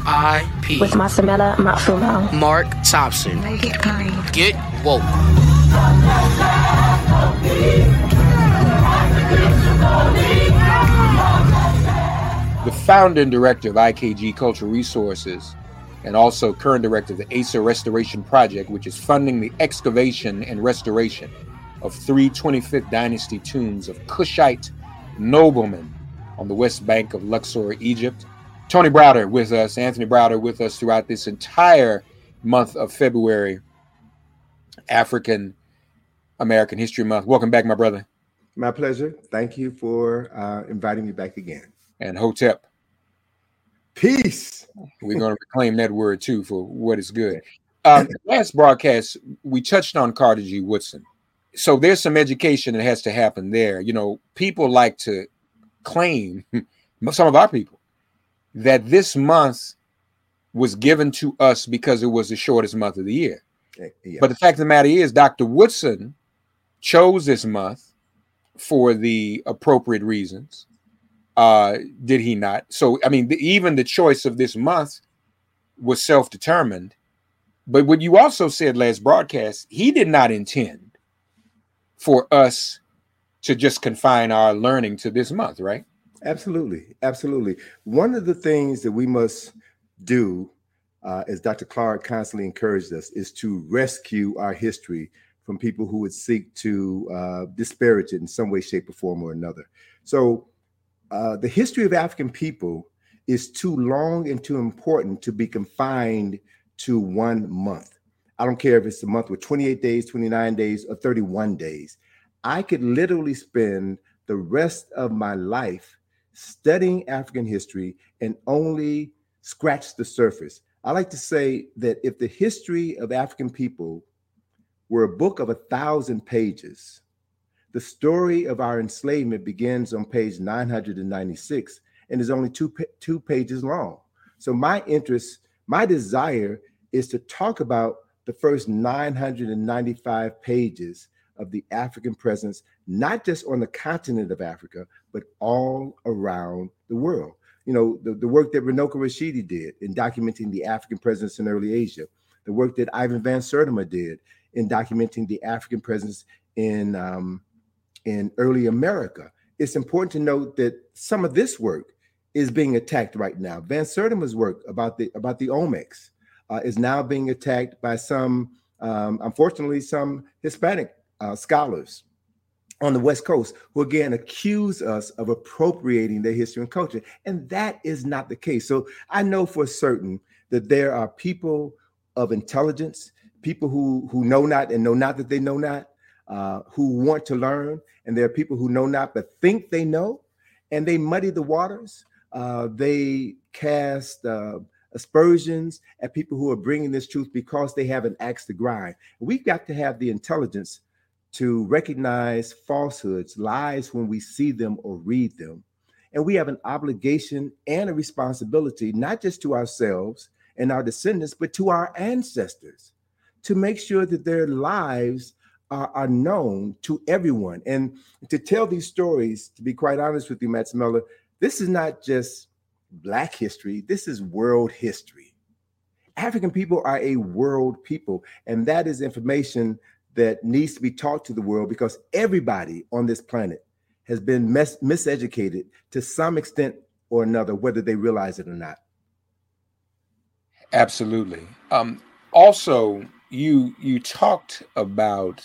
M.I.P. With Masamela Matfumo. Mark Thompson. Make it plain. Get woke. The founder and director of IKG Cultural Resources and also current director of the Asa Restoration Project, which is funding the excavation and restoration of three 25th dynasty tombs of Cushite noblemen on the west bank of Luxor, Egypt. Tony Browder with us, Anthony Browder with us throughout this entire month of February, African American History Month. Welcome back, my brother. My pleasure. Thank you for uh, inviting me back again. And Hotep. Peace. We're going to reclaim that word too for what is good. Um, last broadcast, we touched on Carter G. Woodson. So there's some education that has to happen there. You know, people like to claim, some of our people, that this month was given to us because it was the shortest month of the year. Yeah. But the fact of the matter is, Dr. Woodson chose this month for the appropriate reasons. Uh, did he not? So, I mean, the, even the choice of this month was self determined. But what you also said last broadcast, he did not intend for us to just confine our learning to this month, right? Absolutely. Absolutely. One of the things that we must do, uh, as Dr. Clarke constantly encouraged us, is to rescue our history from people who would seek to uh, disparage it in some way, shape, or form or another. So, uh, the history of African people is too long and too important to be confined to one month. I don't care if it's a month with 28 days, 29 days, or 31 days. I could literally spend the rest of my life studying African history and only scratch the surface. I like to say that if the history of African people were a book of a thousand pages, the story of our enslavement begins on page 996 and is only two, two pages long. So, my interest, my desire is to talk about the first 995 pages of the African presence, not just on the continent of Africa, but all around the world. You know, the, the work that Runoko Rashidi did in documenting the African presence in early Asia, the work that Ivan Van Sertima did in documenting the African presence in um, in early America. It's important to note that some of this work is being attacked right now. Van Sertima's work about the about the Olmecs uh, is now being attacked by some, um, unfortunately, some Hispanic uh, scholars on the West Coast who again accuse us of appropriating their history and culture. And that is not the case. So I know for certain that there are people of intelligence, people who who know not and know not that they know not, uh, who want to learn, and there are people who know not but think they know, and they muddy the waters. Uh, they cast uh, aspersions at people who are bringing this truth because they have an axe to grind. We've got to have the intelligence to recognize falsehoods, lies when we see them or read them. And we have an obligation and a responsibility, not just to ourselves and our descendants, but to our ancestors to make sure that their lives are, are known to everyone. And to tell these stories, to be quite honest with you, Matsumela, this is not just Black history, this is world history. African people are a world people, and that is information that needs to be taught to the world because everybody on this planet has been mis- miseducated to some extent or another, whether they realize it or not. Absolutely. Um, also, you you talked about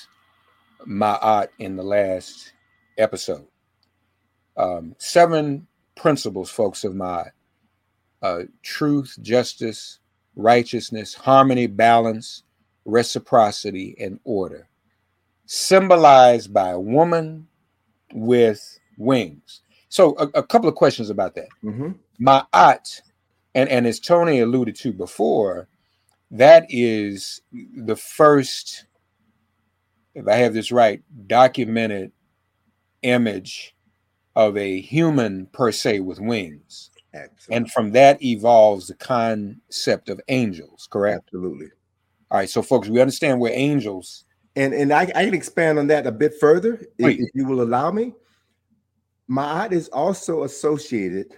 Ma'at in the last episode. Um, seven principles, folks, of Ma'at: uh, truth, justice, righteousness, harmony, balance, reciprocity, and order, symbolized by a woman with wings. So, a, a couple of questions about that. hmm Ma'at, and, and as Tony alluded to before, that is the first, if I have this right, documented image of a human per se with wings. Absolutely. And from that evolves the concept of angels, correct? Absolutely. All right, so folks, we understand we're angels. And and I, I can expand on that a bit further if, if you will allow me. Ma'at is also associated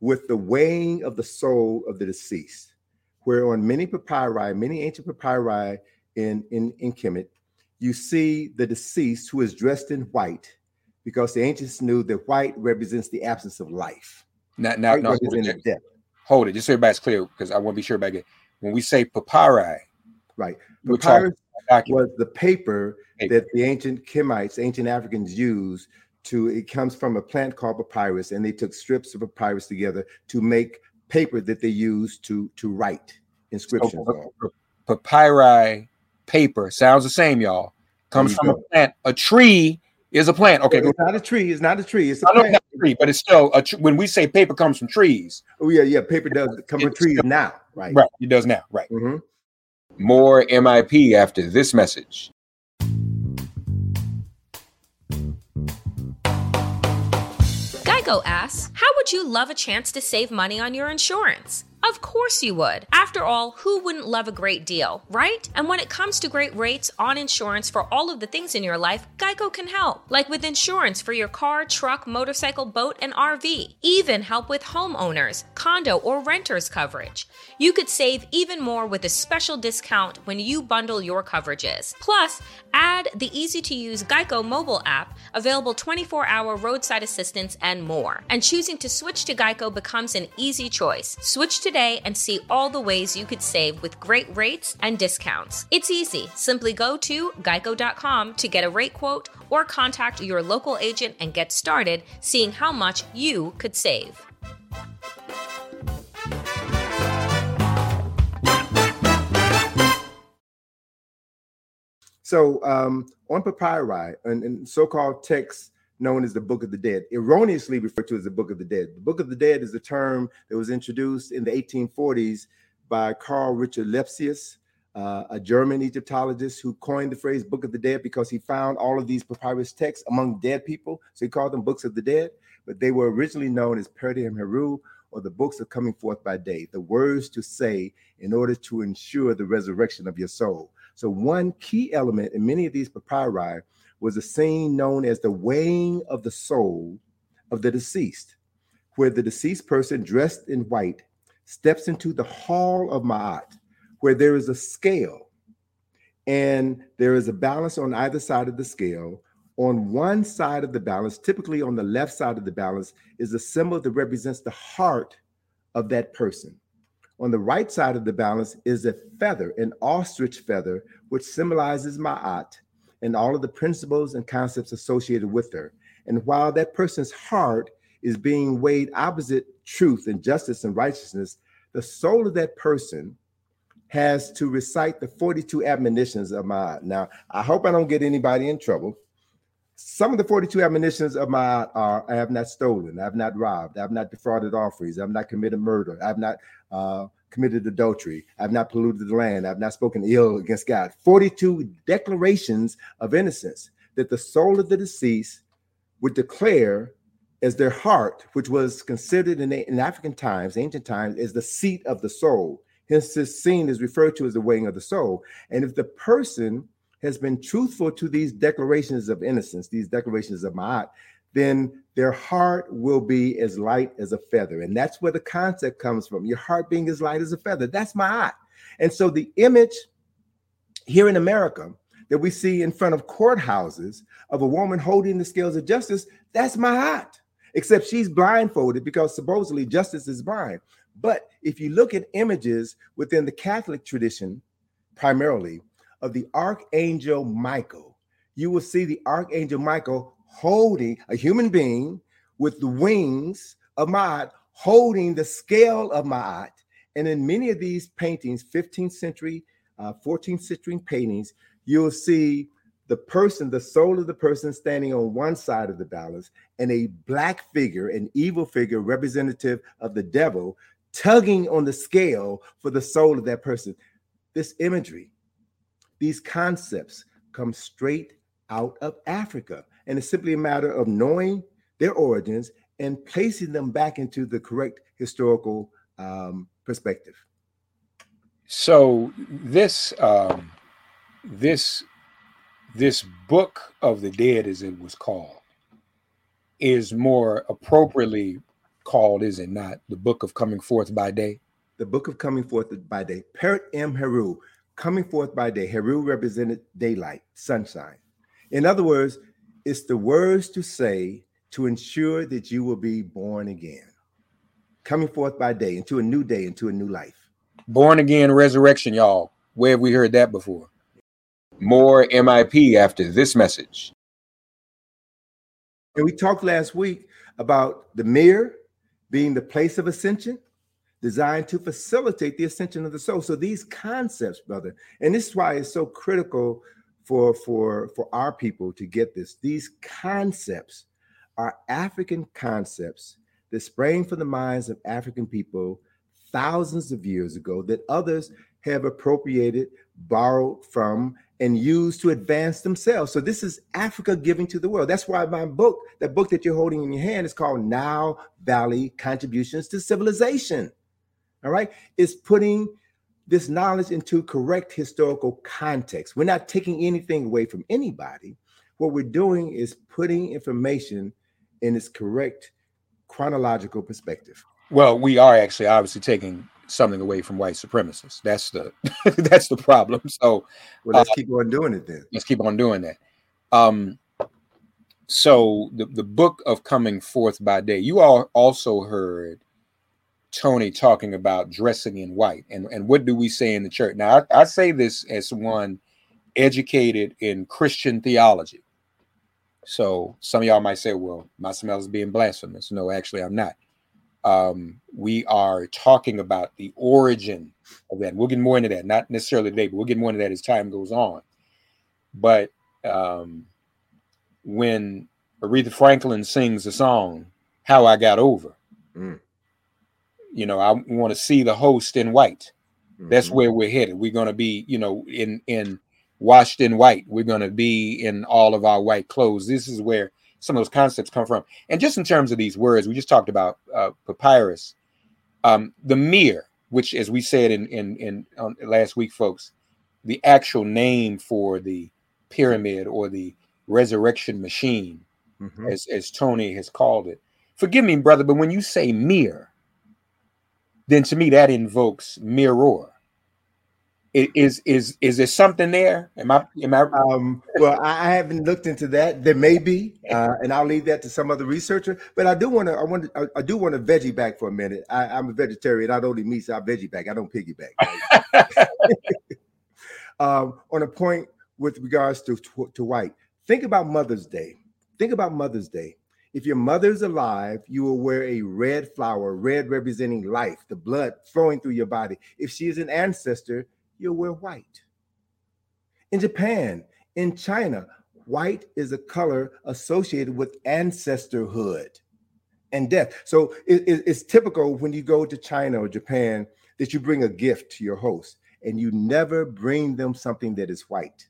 with the weighing of the soul of the deceased, where on many papyri, many ancient papyri in, in, in Kemet, you see the deceased who is dressed in white because the ancients knew that white represents the absence of life. Now, now, now hold, it, death. hold it, just so everybody's clear, because I want to be sure about it. When we say papyri, Right. Papyrus was the paper Paper. that the ancient Kemites, ancient Africans used to, it comes from a plant called papyrus, and they took strips of papyrus together to make paper that they used to, to write inscriptions So, on. pa- pa- papyri paper sounds the same, y'all. Comes from a plant. A tree is a plant. Okay, It's not a tree, it's not a tree, it's a plant. not a tree, but it's still a tr- when we say paper comes from trees, Oh, yeah, yeah, paper does come from trees still- now, right? right? It does now, right? Mhm. More MIP after this message. Geico asks, How would you love a chance to save money on your insurance? Of course you would. After all, who wouldn't love a great deal, right? And when it comes to great rates on insurance for all of the things in your life, Geico can help. Like with insurance for your car, truck, motorcycle, boat, and RV. Even help with homeowners, condo, or renters coverage. You could save even more with a special discount when you bundle your coverages. Plus, add the easy to use Geico mobile app, available 24 hour roadside assistance, and more. And choosing to switch to Geico becomes an easy choice. Switch today and see all the ways you could save with great rates and discounts. It's easy. Simply go to geico.com to get a rate quote or contact your local agent and get started seeing how much you could save. So um, on papyri and, so-called texts known as the Book of the Dead, erroneously referred to as the Book of the Dead. The Book of the Dead is a term that was introduced in the 1840s by Carl Richard Lepsius, uh, a German Egyptologist who coined the phrase Book of the Dead because he found all of these papyrus texts among dead people. So he called them Books of the Dead, but they were originally known as Pert em Heru or the books of coming forth by day, the words to say in order to ensure the resurrection of your soul. So, one key element in many of these papyri was a scene known as the weighing of the soul of the deceased, where the deceased person dressed in white steps into the hall of Ma'at, where there is a scale and there is a balance on either side of the scale. On one side of the balance, typically on the left side of the balance, is a symbol that represents the heart of that person. On the right side of the balance is a feather, an ostrich feather, which symbolizes Ma'at and all of the principles and concepts associated with her. And while that person's heart is being weighed opposite truth and justice and righteousness, the soul of that person has to recite the 42 admonitions of Ma'at. Now, I hope I don't get anybody in trouble. Some of the 42 admonitions of Ma'at are I have not stolen, I have not robbed, I have not defrauded offerings, I have not committed murder, I have not uh, committed adultery, I have not polluted the land, I have not spoken ill against God. 42 declarations of innocence that the soul of the deceased would declare as their heart, which was considered in, in African times, ancient times, as the seat of the soul. Hence, this scene is referred to as the weighing of the soul. And if the person has been truthful to these declarations of innocence, these declarations of Ma'at, then their heart will be as light as a feather. And that's where the concept comes from. Your heart being as light as a feather. That's Ma'at. And so the image here in America that we see in front of courthouses of a woman holding the scales of justice, that's Ma'at. Except she's blindfolded because supposedly justice is blind. But if you look at images within the Catholic tradition, primarily of the Archangel Michael, you will see the Archangel Michael holding a human being with the wings of Ma'at, holding the scale of Ma'at. And in many of these paintings, 15th century, uh, 14th century paintings, you'll see the person, the soul of the person standing on one side of the balance, and a black figure, an evil figure representative of the devil, tugging on the scale for the soul of that person. This imagery, these concepts come straight out of Africa. And it's simply a matter of knowing their origins and placing them back into the correct historical um, perspective. So this um, this this book of the dead, as it was called, is more appropriately called, is it not, the book of coming forth by day? The book of coming forth by day. Peret em Heru, coming forth by day. Heru represented daylight, sunshine. In other words, it's the words to say to ensure that you will be born again, coming forth by day into a new day, into a new life. Born again resurrection, y'all. Where have we heard that before? More MIP after this message. And we talked last week about the mir being the place of ascension, designed to facilitate the ascension of the soul. So these concepts, brother, and this is why it's so critical for for for our people to get this. These concepts are African concepts that sprang from the minds of African people thousands of years ago that others have appropriated, borrowed from, and used to advance themselves. So this is Africa giving to the world. That's why my book, that book that you're holding in your hand, is called Nile Valley Contributions to Civilization. All right, it's putting this knowledge into correct historical context. We're not taking anything away from anybody. What we're doing is putting information in its correct chronological perspective. Well, we are actually obviously taking something away from white supremacists. That's the that's the problem. So well, let's uh, keep on doing it then. Let's keep on doing that. Um, so the, the book of coming forth by day, you all also heard Tony talking about dressing in white. And, and what do we say in the church? Now, I, I say this as one educated in Christian theology. So some of y'all might say, well, my smell is being blasphemous. No, actually, I'm not um, we are talking about the origin of that. We'll get more into that, not necessarily today, but we'll get more into that as time goes on. But um, when Aretha Franklin sings the song "How I Got Over," mm. You know, I want to see the host in white. Mm-hmm. That's where we're headed. We're going to be, you know, in in washed in white. We're going to be in all of our white clothes. This is where some of those concepts come from. And just in terms of these words, we just talked about uh, papyrus, um, the mir, which, as we said in in in on last week, folks, the actual name for the pyramid or the resurrection machine, mm-hmm. as as Tony has called it. Forgive me, brother, but when you say mir, then to me that invokes mirror is is is there something there? Am I am I? Um, well, I haven't looked into that. There may be, uh, and I'll leave that to some other researcher. But I do want to. I want. I, I, do want to veggie back for a minute. I, am a vegetarian. I don't eat meat, so I veggie back. I don't piggyback. um, on a point with regards to, to to white, think about Mother's Day. Think about Mother's Day. If your mother's alive, you will wear a red flower, red representing life, the blood flowing through your body. If she is an ancestor, you'll wear white. In Japan, in China, white is a color associated with ancestorhood and death. So it, it, it's typical when you go to China or Japan that you bring a gift to your host and you never bring them something that is white.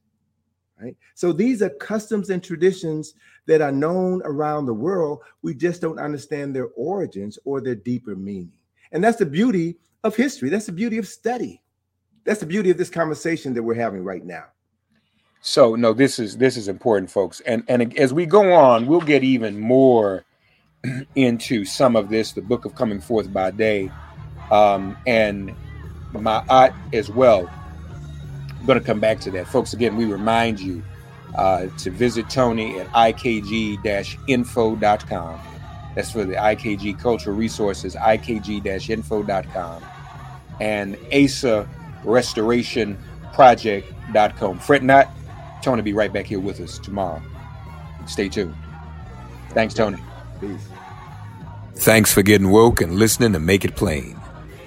Right? So these are customs and traditions that are known around the world. We just don't understand their origins or their deeper meaning. And that's the beauty of history. That's the beauty of study that's the beauty of this conversation that we're having right now. So no, this is this is important, folks. And and as we go on, we'll get even more into some of this, the book of coming forth by day, um, and Ma'at as well. I'm going to come back to that, folks. Again, we remind you uh, to visit Tony at ikg-info.com. That's for the IKG Cultural Resources, ikg-info.com, and ASA Restoration Project.com. Fret not, Tony be right back here with us tomorrow. Stay tuned. Thanks, Tony. Peace. Thanks for getting woke and listening to Make It Plain.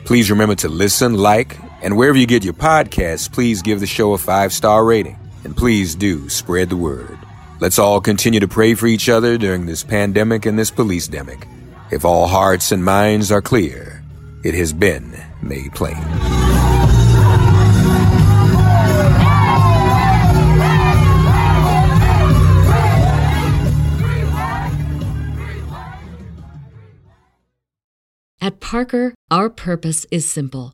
Please remember to listen, like, and wherever you get your podcasts, please give the show a five star rating. And please do spread the word. Let's all continue to pray for each other during this pandemic and this police demic. If all hearts and minds are clear, it has been made plain. At Parker, our purpose is simple.